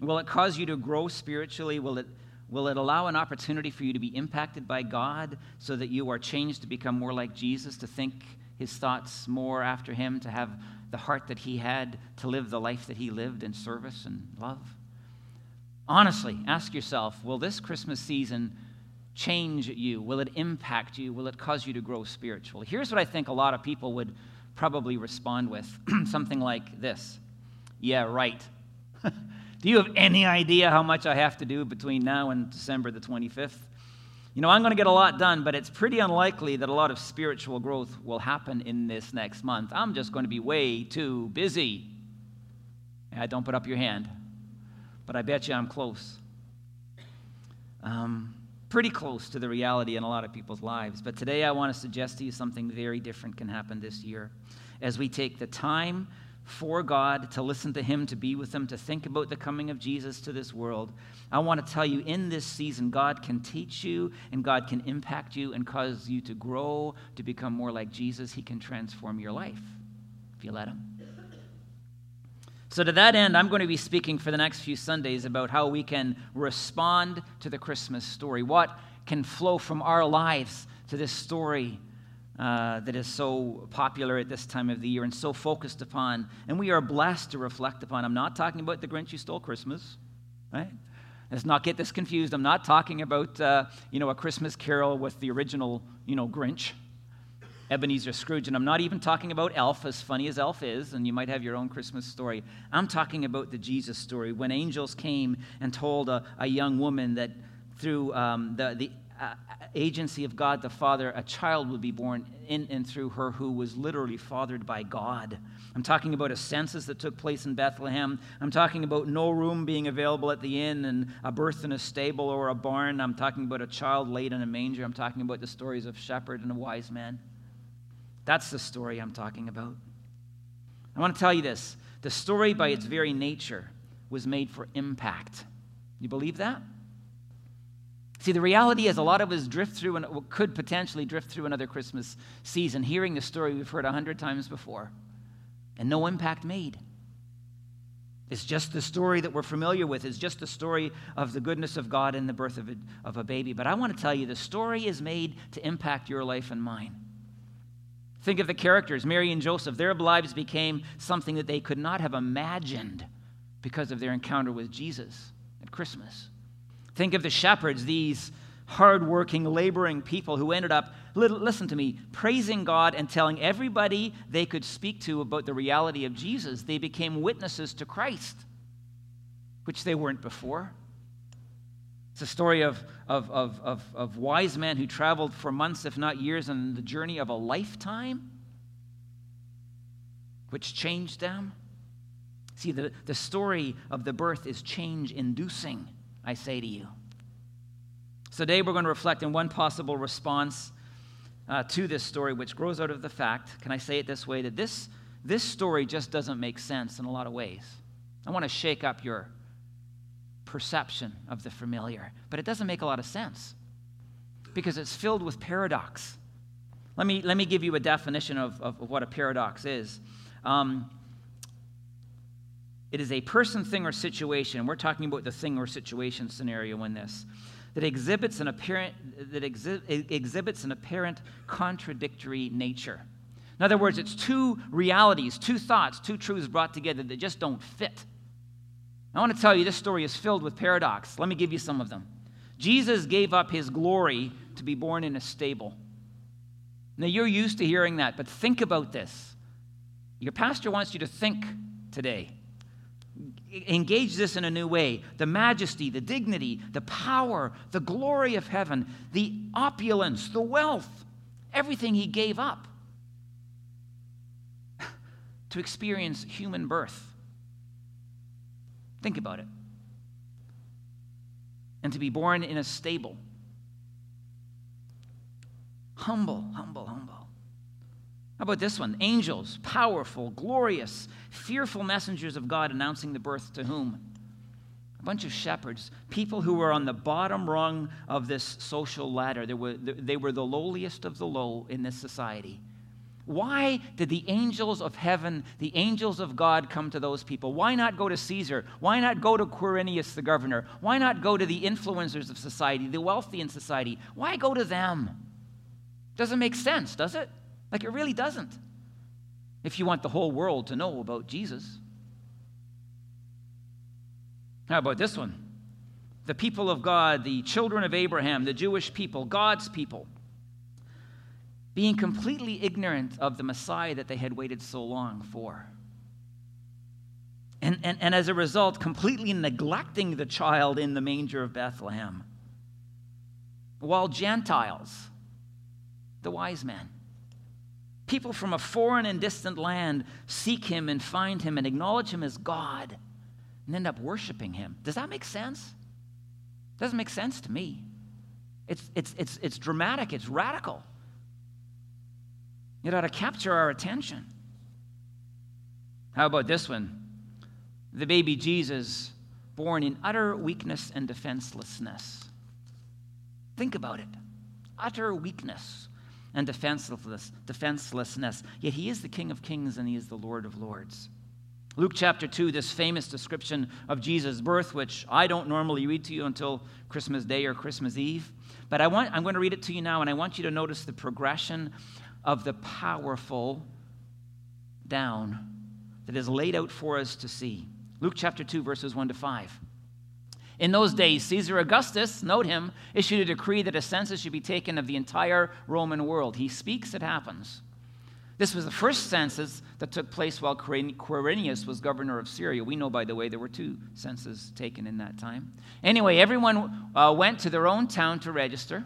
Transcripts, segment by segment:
Will it cause you to grow spiritually? Will it, will it allow an opportunity for you to be impacted by God so that you are changed to become more like Jesus, to think his thoughts more after him, to have the heart that he had, to live the life that he lived in service and love? Honestly, ask yourself will this Christmas season change you? Will it impact you? Will it cause you to grow spiritually? Here's what I think a lot of people would probably respond with something like this Yeah, right. Do you have any idea how much I have to do between now and December the 25th? You know, I'm going to get a lot done, but it's pretty unlikely that a lot of spiritual growth will happen in this next month. I'm just going to be way too busy. Yeah, don't put up your hand but I bet you I'm close. Um, pretty close to the reality in a lot of people's lives. But today I want to suggest to you something very different can happen this year. As we take the time for God, to listen to Him, to be with Him, to think about the coming of Jesus to this world, I want to tell you in this season, God can teach you and God can impact you and cause you to grow, to become more like Jesus. He can transform your life if you let Him. So, to that end, I'm going to be speaking for the next few Sundays about how we can respond to the Christmas story. What can flow from our lives to this story uh, that is so popular at this time of the year and so focused upon, and we are blessed to reflect upon. I'm not talking about the Grinch who stole Christmas, right? Let's not get this confused. I'm not talking about, uh, you know, a Christmas carol with the original, you know, Grinch. Ebenezer Scrooge. And I'm not even talking about Elf, as funny as Elf is, and you might have your own Christmas story. I'm talking about the Jesus story when angels came and told a, a young woman that through um, the, the agency of God the Father, a child would be born in and through her who was literally fathered by God. I'm talking about a census that took place in Bethlehem. I'm talking about no room being available at the inn and a birth in a stable or a barn. I'm talking about a child laid in a manger. I'm talking about the stories of shepherd and a wise man. That's the story I'm talking about. I want to tell you this the story, by its very nature, was made for impact. You believe that? See, the reality is a lot of us drift through and could potentially drift through another Christmas season hearing the story we've heard a hundred times before and no impact made. It's just the story that we're familiar with. It's just the story of the goodness of God and the birth of a, of a baby. But I want to tell you the story is made to impact your life and mine. Think of the characters, Mary and Joseph. Their lives became something that they could not have imagined because of their encounter with Jesus at Christmas. Think of the shepherds, these hardworking, laboring people who ended up, listen to me, praising God and telling everybody they could speak to about the reality of Jesus. They became witnesses to Christ, which they weren't before. It's a story of, of, of, of, of wise men who traveled for months, if not years, on the journey of a lifetime, which changed them. See, the, the story of the birth is change inducing, I say to you. So today we're going to reflect on one possible response uh, to this story, which grows out of the fact, can I say it this way, that this, this story just doesn't make sense in a lot of ways. I want to shake up your perception of the familiar. But it doesn't make a lot of sense because it's filled with paradox. Let me, let me give you a definition of, of, what a paradox is. Um, it is a person, thing, or situation. We're talking about the thing or situation scenario in this that exhibits an apparent that exhi- exhibits an apparent contradictory nature. In other words, it's two realities, two thoughts, two truths brought together that just don't fit. I want to tell you this story is filled with paradox. Let me give you some of them. Jesus gave up his glory to be born in a stable. Now, you're used to hearing that, but think about this. Your pastor wants you to think today. Engage this in a new way. The majesty, the dignity, the power, the glory of heaven, the opulence, the wealth, everything he gave up to experience human birth. Think about it. And to be born in a stable. Humble, humble, humble. How about this one? Angels, powerful, glorious, fearful messengers of God announcing the birth to whom? A bunch of shepherds, people who were on the bottom rung of this social ladder. They were, they were the lowliest of the low in this society Why did the angels of heaven, the angels of God, come to those people? Why not go to Caesar? Why not go to Quirinius, the governor? Why not go to the influencers of society, the wealthy in society? Why go to them? Doesn't make sense, does it? Like it really doesn't. If you want the whole world to know about Jesus. How about this one? The people of God, the children of Abraham, the Jewish people, God's people being completely ignorant of the Messiah that they had waited so long for. And, and, and as a result, completely neglecting the child in the manger of Bethlehem. While Gentiles, the wise men, people from a foreign and distant land seek him and find him and acknowledge him as God and end up worshiping him. Does that make sense? Doesn't make sense to me. It's, it's, it's, it's dramatic, it's radical. It ought to capture our attention. How about this one? The baby Jesus, born in utter weakness and defenselessness. Think about it utter weakness and defenseless, defenselessness. Yet he is the King of kings and he is the Lord of lords. Luke chapter 2, this famous description of Jesus' birth, which I don't normally read to you until Christmas Day or Christmas Eve. But I want, I'm going to read it to you now, and I want you to notice the progression of the powerful down that is laid out for us to see. Luke chapter 2, verses 1 to 5. In those days, Caesar Augustus, note him, issued a decree that a census should be taken of the entire Roman world. He speaks, it happens. This was the first census that took place while Quirinius was governor of Syria. We know, by the way, there were two censuses taken in that time. Anyway, everyone uh, went to their own town to register.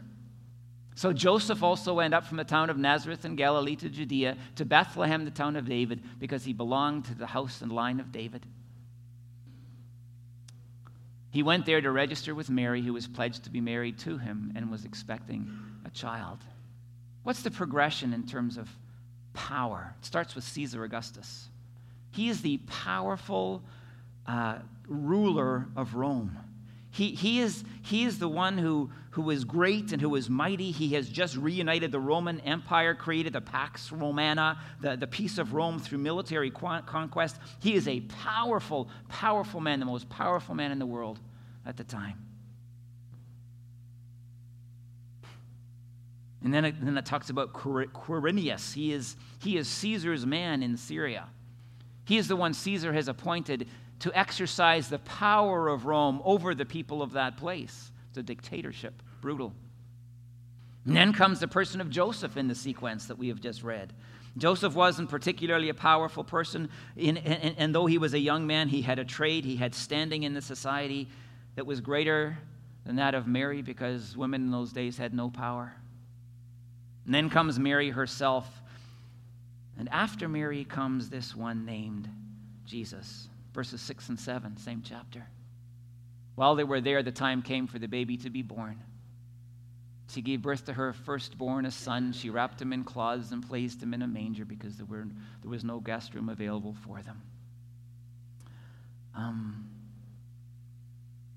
So Joseph also went up from the town of Nazareth in Galilee to Judea, to Bethlehem, the town of David, because he belonged to the house and line of David. He went there to register with Mary, who was pledged to be married to him and was expecting a child. What's the progression in terms of power? It starts with Caesar Augustus. He is the powerful uh, ruler of Rome. He, he, is, he is the one who, who is great and who is mighty. He has just reunited the Roman Empire, created the Pax Romana, the, the peace of Rome through military conquest. He is a powerful, powerful man, the most powerful man in the world at the time. And then it, then it talks about Quirinius. He is, he is Caesar's man in Syria. He is the one Caesar has appointed to exercise the power of Rome over the people of that place. It's a dictatorship, brutal. And then comes the person of Joseph in the sequence that we have just read. Joseph wasn't particularly a powerful person, in, and, and though he was a young man, he had a trade, he had standing in the society that was greater than that of Mary because women in those days had no power. And then comes Mary herself. And after Mary comes this one named Jesus verses 6 and 7, same chapter. While they were there, the time came for the baby to be born. She gave birth to her firstborn, a son. She wrapped him in cloths and placed him in a manger because there, were, there was no guest room available for them. Um,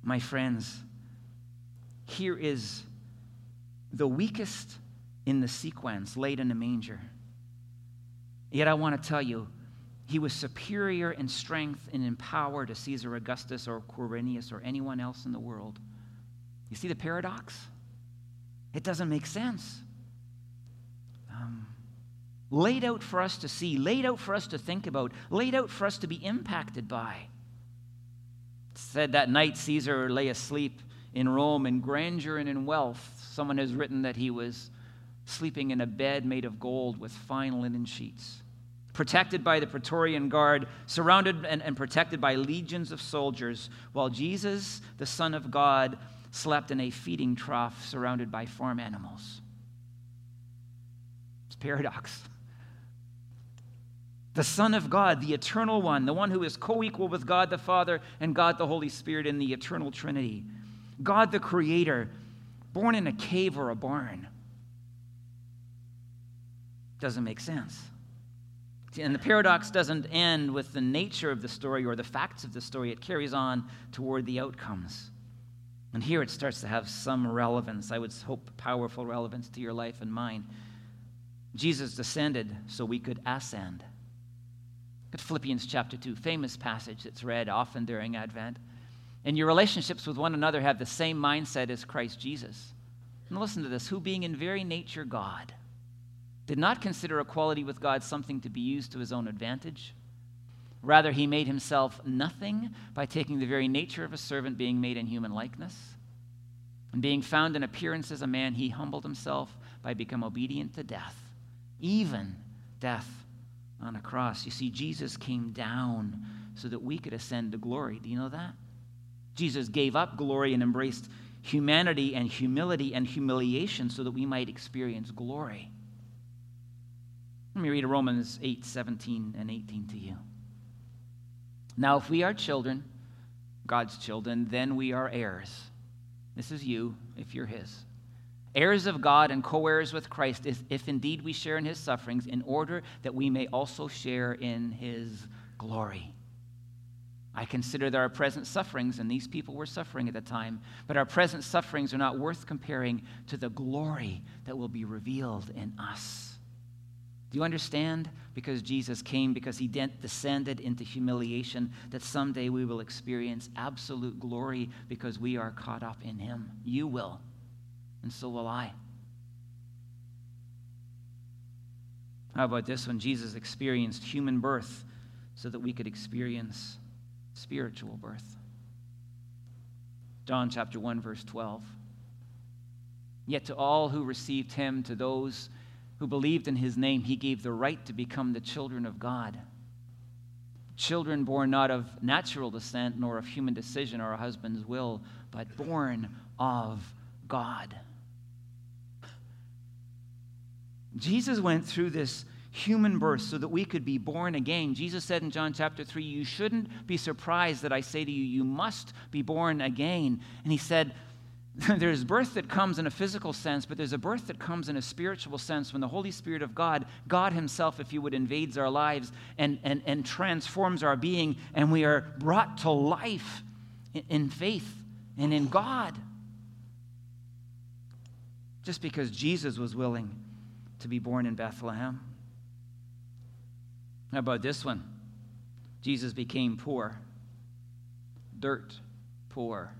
my friends, here is the weakest in the sequence laid in a manger. Yet I want to tell you, he was superior in strength and in power to Caesar Augustus or Quirinius or anyone else in the world. You see the paradox? It doesn't make sense. Um, laid out for us to see, laid out for us to think about, laid out for us to be impacted by. Said that night Caesar lay asleep in Rome in grandeur and in wealth. Someone has written that he was sleeping in a bed made of gold with fine linen sheets protected by the Praetorian Guard, surrounded and, and protected by legions of soldiers, while Jesus, the Son of God, slept in a feeding trough surrounded by farm animals. It's paradox. The Son of God, the eternal one, the one who is co equal with God the Father and God the Holy Spirit in the eternal Trinity. God the Creator, born in a cave or a barn. Doesn't make sense. And the paradox doesn't end with the nature of the story or the facts of the story, it carries on toward the outcomes. And here it starts to have some relevance, I would hope powerful relevance to your life and mine. Jesus descended so we could ascend. Look at Philippians chapter 2, famous passage that's read often during Advent. And your relationships with one another have the same mindset as Christ Jesus. And listen to this who, being in very nature God, did not consider equality with God something to be used to his own advantage. Rather, he made himself nothing by taking the very nature of a servant, being made in human likeness. And being found in appearance as a man, he humbled himself by becoming obedient to death, even death on a cross. You see, Jesus came down so that we could ascend to glory. Do you know that? Jesus gave up glory and embraced humanity and humility and humiliation so that we might experience glory. Let me read Romans 8 17 and 18 to you. Now, if we are children, God's children, then we are heirs. This is you, if you're His. Heirs of God and co heirs with Christ, if, indeed we share in His sufferings, in order that we may also share in His glory. I consider that our present sufferings, and these people were suffering at the time, but our present sufferings are not worth comparing to the glory that will be revealed in us. Do you understand? Because Jesus came, because he descended into humiliation, that someday we will experience absolute glory because we are caught up in him. You will, and so will I. How about this one? Jesus experienced human birth so that we could experience spiritual birth. John chapter 1, verse 12. Yet to all who received him, to those who believed in his name, he gave the right to become the children of God. Children born not of natural descent, nor of human decision or a husband's will, but born of God. Jesus went through this human birth so that we could be born again. Jesus said in John chapter 3, You shouldn't be surprised that I say to you, You must be born again. And he said, there's birth that comes in a physical sense, but there's a birth that comes in a spiritual sense when the Holy Spirit of God, God Himself, if you would, invades our lives and, and, and transforms our being, and we are brought to life in, in faith and in God. Just because Jesus was willing to be born in Bethlehem. How about this one? Jesus became poor, dirt poor.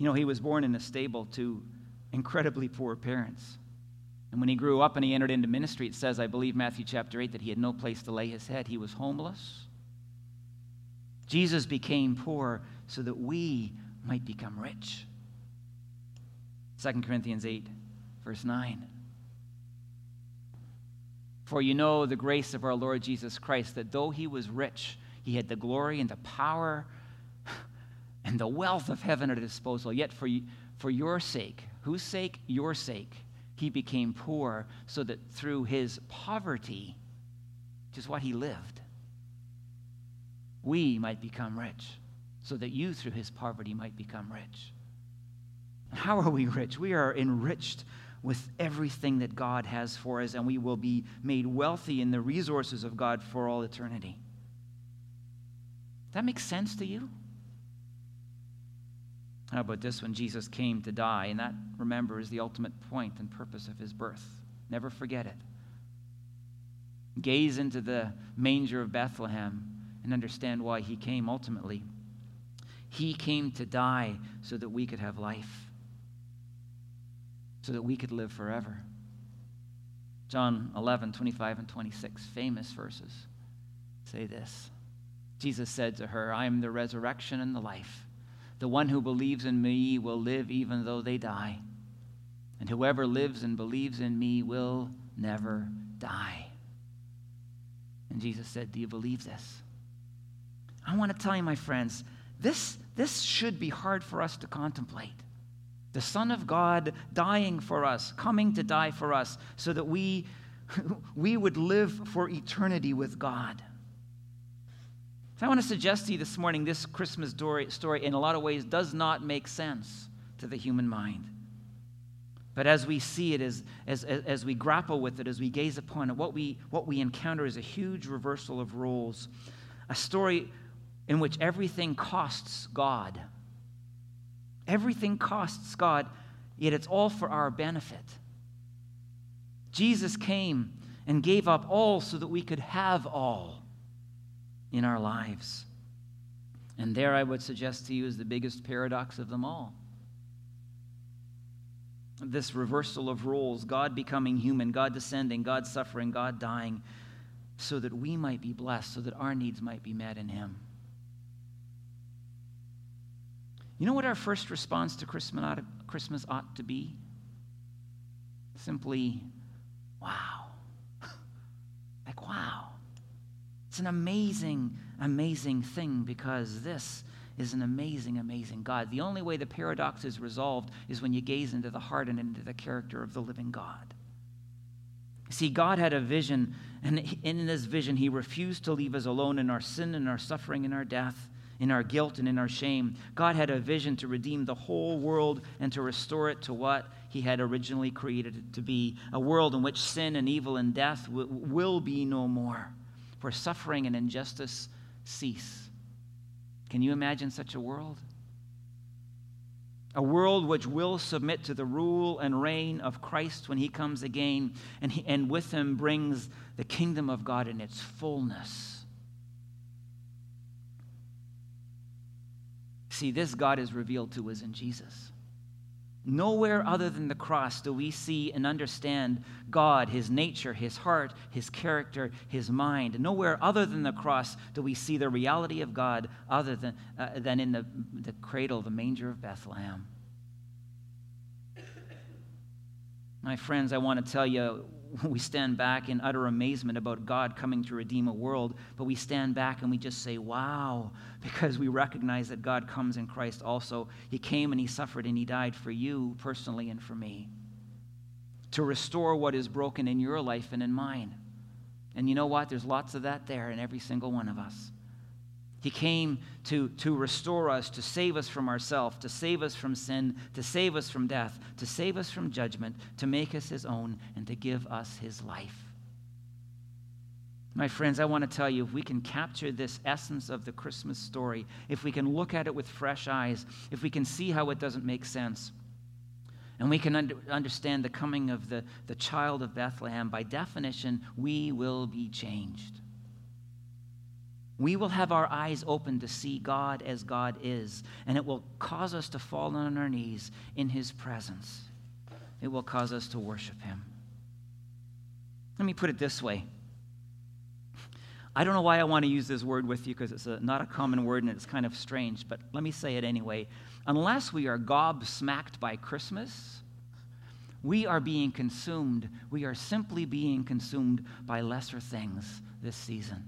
You know, he was born in a stable to incredibly poor parents. And when he grew up and he entered into ministry, it says, I believe, Matthew chapter 8, that he had no place to lay his head. He was homeless. Jesus became poor so that we might become rich. 2 Corinthians 8, verse 9. For you know the grace of our Lord Jesus Christ, that though he was rich, he had the glory and the power and the wealth of heaven at his disposal. Yet for, for your sake, whose sake? Your sake, he became poor so that through his poverty, which is what he lived, we might become rich, so that you through his poverty might become rich. How are we rich? We are enriched with everything that God has for us, and we will be made wealthy in the resources of God for all eternity. That make sense to you? How about this when Jesus came to die? And that, remember, is the ultimate point and purpose of his birth. Never forget it. Gaze into the manger of Bethlehem and understand why he came ultimately. He came to die so that we could have life, so that we could live forever. John 11, 25 and 26, famous verses, say this. Jesus said to her, I am the resurrection and the life. The one who believes in me will live even though they die. And whoever lives and believes in me will never die. And Jesus said, Do you believe this? I want to tell you, my friends, this, this should be hard for us to contemplate. The Son of God dying for us, coming to die for us, so that we, we would live for eternity with God. So I want to suggest to you this morning this Christmas story, in a lot of ways, does not make sense to the human mind. But as we see it, as, as, as we grapple with it, as we gaze upon it, what we, what we encounter is a huge reversal of roles. A story in which everything costs God. Everything costs God, yet it's all for our benefit. Jesus came and gave up all so that we could have all in our lives. And there, I would suggest to you, is the biggest paradox of them all. This reversal of roles God becoming human, God descending, God suffering, God dying, so that we might be blessed, so that our needs might be met in Him. You know what our first response to Christmas ought to, be? Simply, wow. like, wow. It's an amazing, amazing thing because this is an amazing, amazing God. The only way the paradox is resolved is when you gaze into the heart and into the character of the living God. See, God had a vision, and in this vision, He refused to leave us alone in our sin and our suffering and our death, in our guilt and in our shame. God had a vision to redeem the whole world and to restore it to what He had originally created it to be a world in which sin and evil and death w- will be no more, where suffering and injustice cease. Can you imagine such a world? A world which will submit to the rule and reign of Christ when he comes again, and, he, and with him brings the kingdom of God in its fullness. See, this God is revealed to us in Jesus. Nowhere other than the cross do we see and understand God, His nature, His heart, His character, His mind. Nowhere other than the cross do we see the reality of God other than, uh, than in the, the cradle, the manger of Bethlehem. My friends, I want to tell you we stand back in utter amazement about God coming to redeem a world, but we stand back and we just say, wow, because we recognize that God comes in Christ also. He came and He suffered and He died for you personally and for me to restore what is broken in your life and in mine. And you know what? There's lots of that there in every single one of us. He came to, to restore us, to save us from ourselves, to save us from sin, to save us from death, to save us from judgment, to make us his own, and to give us his life. My friends, I want to tell you if we can capture this essence of the Christmas story, if we can look at it with fresh eyes, if we can see how it doesn't make sense, and we can under, understand the coming of the, the child of Bethlehem, by definition, we will be changed we will have our eyes open to see God as God is, and it will cause us to fall on our knees in His presence. It will cause us to worship Him. Let me put it this way. I don't know why I want to use this word with you because it's a, not a common word and it's kind of strange, but let me say it anyway. Unless we are gobsmacked by Christmas, we are being consumed. We are simply being consumed by lesser things this season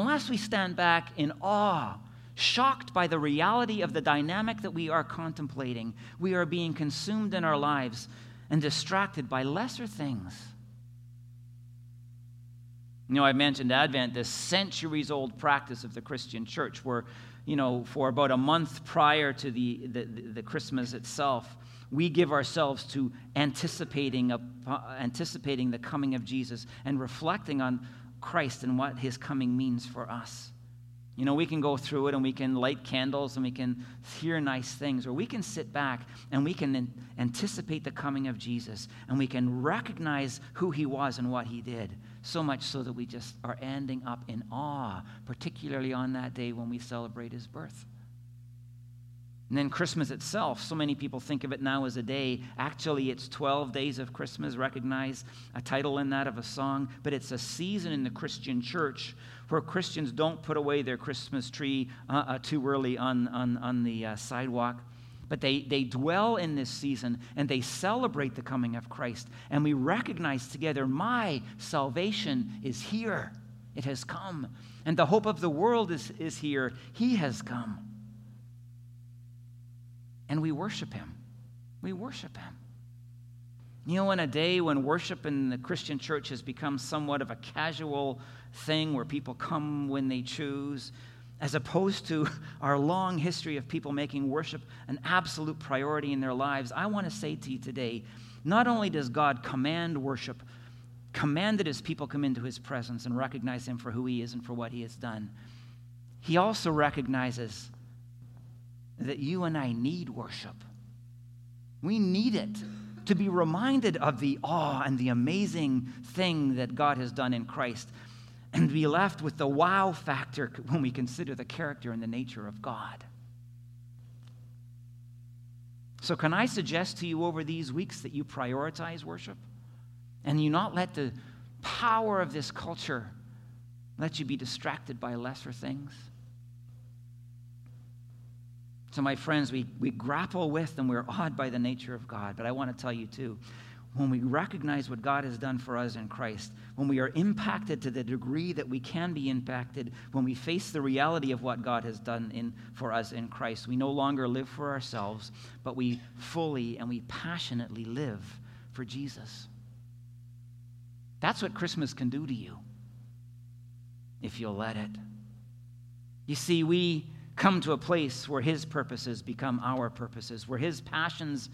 unless we stand back in awe, shocked by the reality of the dynamic that we are contemplating, we are being consumed in our lives and distracted by lesser things. You know, I mentioned Advent, this centuries old practice of the Christian church, where, you know, for about a month prior to the, the, the Christmas itself, we give ourselves to anticipating, a, uh, anticipating the coming of Jesus and reflecting on Christ and what his coming means for us. You know, we can go through it and we can light candles and we can hear nice things, or we can sit back and we can anticipate the coming of Jesus and we can recognize who he was and what he did, so much so that we just are ending up in awe, particularly on that day when we celebrate his birth. And then Christmas itself, so many people think of it now as a day. Actually, it's 12 days of Christmas, recognize a title in that of a song, but it's a season in the Christian church where Christians don't put away their Christmas tree uh, uh, too early on, on, on the uh, sidewalk. But they, they dwell in this season and they celebrate the coming of Christ. And we recognize together, my salvation is here. It has come. And the hope of the world is, is here. He has come and we worship Him. We worship Him. You know, in a day when worship in the Christian church has become somewhat of a casual thing where people come when they choose, as opposed to our long history of people making worship an absolute priority in their lives, I want to say to you today not only does God command worship, command that his people come into his presence and recognize him for who he is and for what he has done, he also recognizes that you and I need worship. We need it. to be reminded of the awe and the amazing thing that God has done in Christ and be left with the wow factor when we consider the character and the nature of God. So, can I suggest to you over these weeks that you prioritize worship and you not let the power of this culture let you be distracted by lesser things? So, my friends, we, we grapple with and we're awed by the nature of God. But I want to tell you, too, when we recognize what God has done for us in Christ, when we are impacted to the degree that we can be impacted, when we face the reality of what God has done in, for us in Christ, we no longer live for ourselves, but we fully and we passionately live for Jesus. That's what Christmas can do to you if you'll let it. You see, we come to a place where His purposes become our purposes, where His passions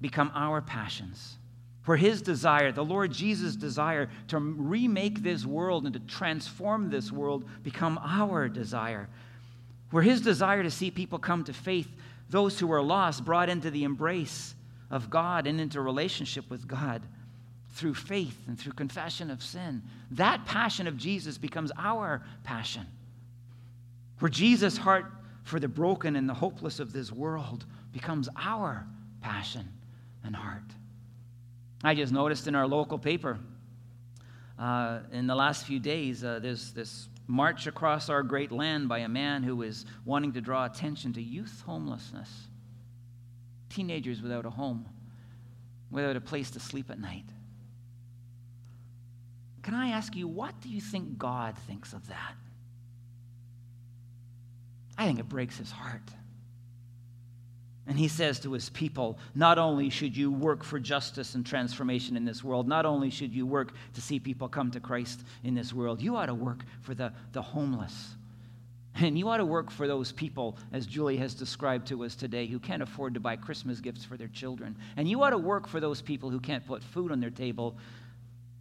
become our passions. where his desire, the Lord Jesus' desire to remake this world and to transform this world, become our desire. Where his desire to see people come to faith, those who are lost, brought into the embrace of God and into relationship with God through faith and through confession of sin. That passion of Jesus becomes our passion. Where Jesus' heart for the broken and the hopeless of this world becomes our passion and heart. I just noticed in our local paper uh, in the last few days, uh, there's this march across our great land by a man who is wanting to draw attention to youth homelessness, teenagers without a home, without a place to sleep at night. Can I ask you, what do you think God thinks of that? I think it breaks his heart. And he says to his people, not only should you work for justice and transformation in this world, not only should you work to see people come to Christ in this world, you ought to work for the, the homeless. And you ought to work for those people, as Julie has described to us today, who can't afford to buy Christmas gifts for their children. And you ought to work for those people who can't put food on their table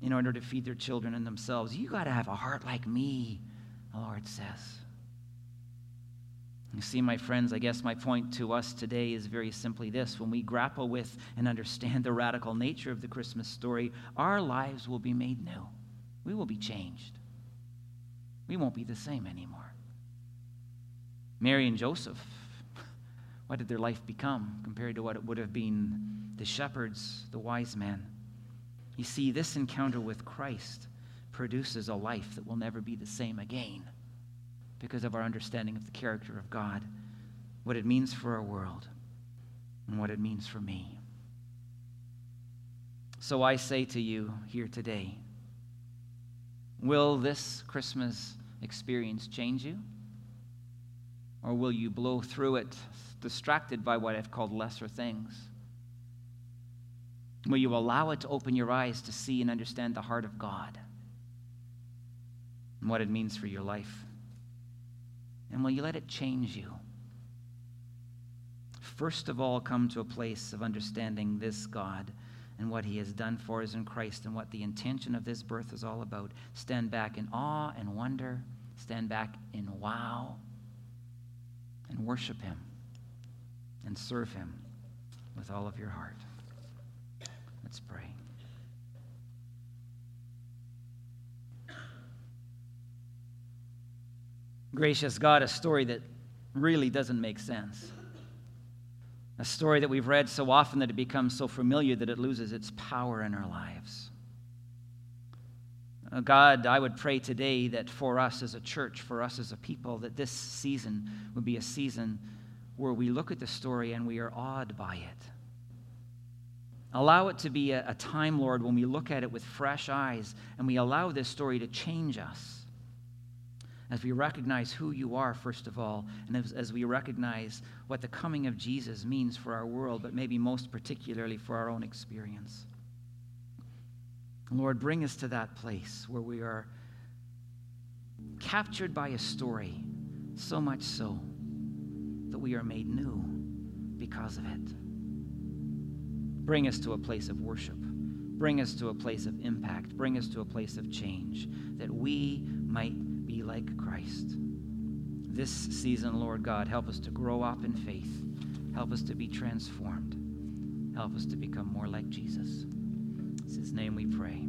in order to feed their children and themselves. You got to have a heart like me, the Lord says. You see, my friends, I guess my point to us today is very simply this. When we grapple with and understand the radical nature of the Christmas story, our lives will be made new. We will be changed. We won't be the same anymore. Mary and Joseph, what did their life become compared to what it would have been the shepherds, the wise men? You see, this encounter with Christ produces a life that will never be the same again because of our understanding of the character of God, what it means for our world, and what it means for me. So I say to you here today will this Christmas experience change you? Or will you blow through it distracted by what I've called lesser things? Will you allow it to open your eyes to see and understand the heart of God and what it means for your life? And will you let it change you? First of all, come to a place of understanding this God and what he has done for us in Christ and what the intention of this birth is all about. Stand back in awe and wonder, stand back in wow, and worship him and serve him with all of your heart. Let's pray. Gracious God, a story that really doesn't make sense. A story that we've read so often that it becomes so familiar that it loses its power in our lives. Uh, God, I would pray today that for us as a church, for us as a people, that this season would be a season where we look at the story and we are awed by it. Allow it to be a, a time, Lord, when we look at it with fresh eyes and we allow this story to change us as we recognize who you are, first of all, and as, as, we recognize what the coming of Jesus means for our world, but maybe most particularly for our own experience. Lord, bring us to that place where we are captured by a story, so much so that we are made new because of it. Bring us to a place of worship. Bring us to a place of impact. Bring us to a place of change that we might like Christ. This season, Lord God, help us to grow up in faith. Help us to be transformed. Help us to become more like Jesus. It's His name we pray.